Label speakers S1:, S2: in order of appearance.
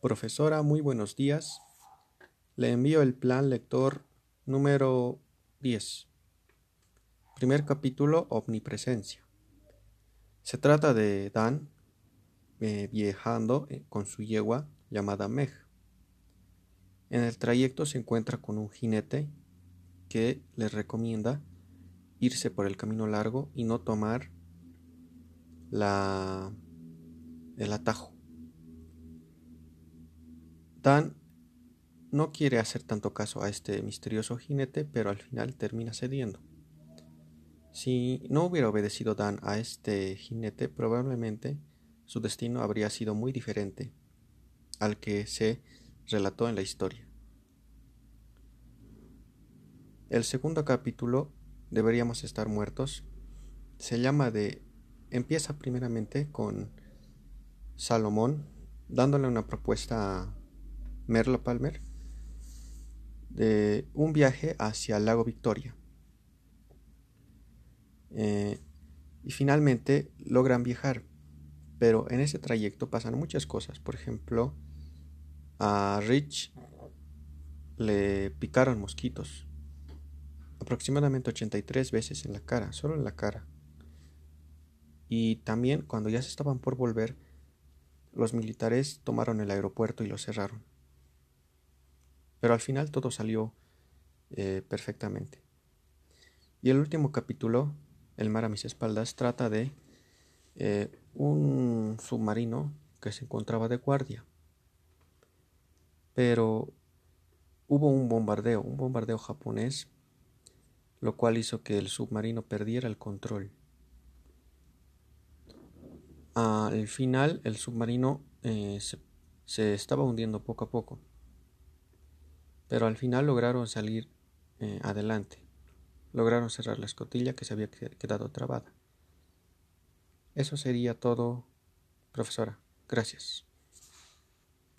S1: Profesora, muy buenos días. Le envío el plan lector número 10. Primer capítulo, Omnipresencia. Se trata de Dan eh, viajando eh, con su yegua llamada Meg. En el trayecto se encuentra con un jinete que le recomienda irse por el camino largo y no tomar la, el atajo. Dan no quiere hacer tanto caso a este misterioso jinete, pero al final termina cediendo. Si no hubiera obedecido Dan a este jinete, probablemente su destino habría sido muy diferente al que se relató en la historia. El segundo capítulo, Deberíamos estar muertos, se llama de... empieza primeramente con Salomón dándole una propuesta a Merlo Palmer de un viaje hacia el lago Victoria. Eh, y finalmente logran viajar, pero en ese trayecto pasan muchas cosas. Por ejemplo, a Rich le picaron mosquitos aproximadamente 83 veces en la cara, solo en la cara. Y también cuando ya se estaban por volver, los militares tomaron el aeropuerto y lo cerraron. Pero al final todo salió eh, perfectamente. Y el último capítulo, El mar a mis espaldas, trata de eh, un submarino que se encontraba de guardia. Pero hubo un bombardeo, un bombardeo japonés, lo cual hizo que el submarino perdiera el control. Al final el submarino eh, se, estaba hundiendo poco a poco, pero al final lograron salir eh, adelante, lograron cerrar la escotilla que se había quedado trabada. Eso sería todo, profesora. Gracias.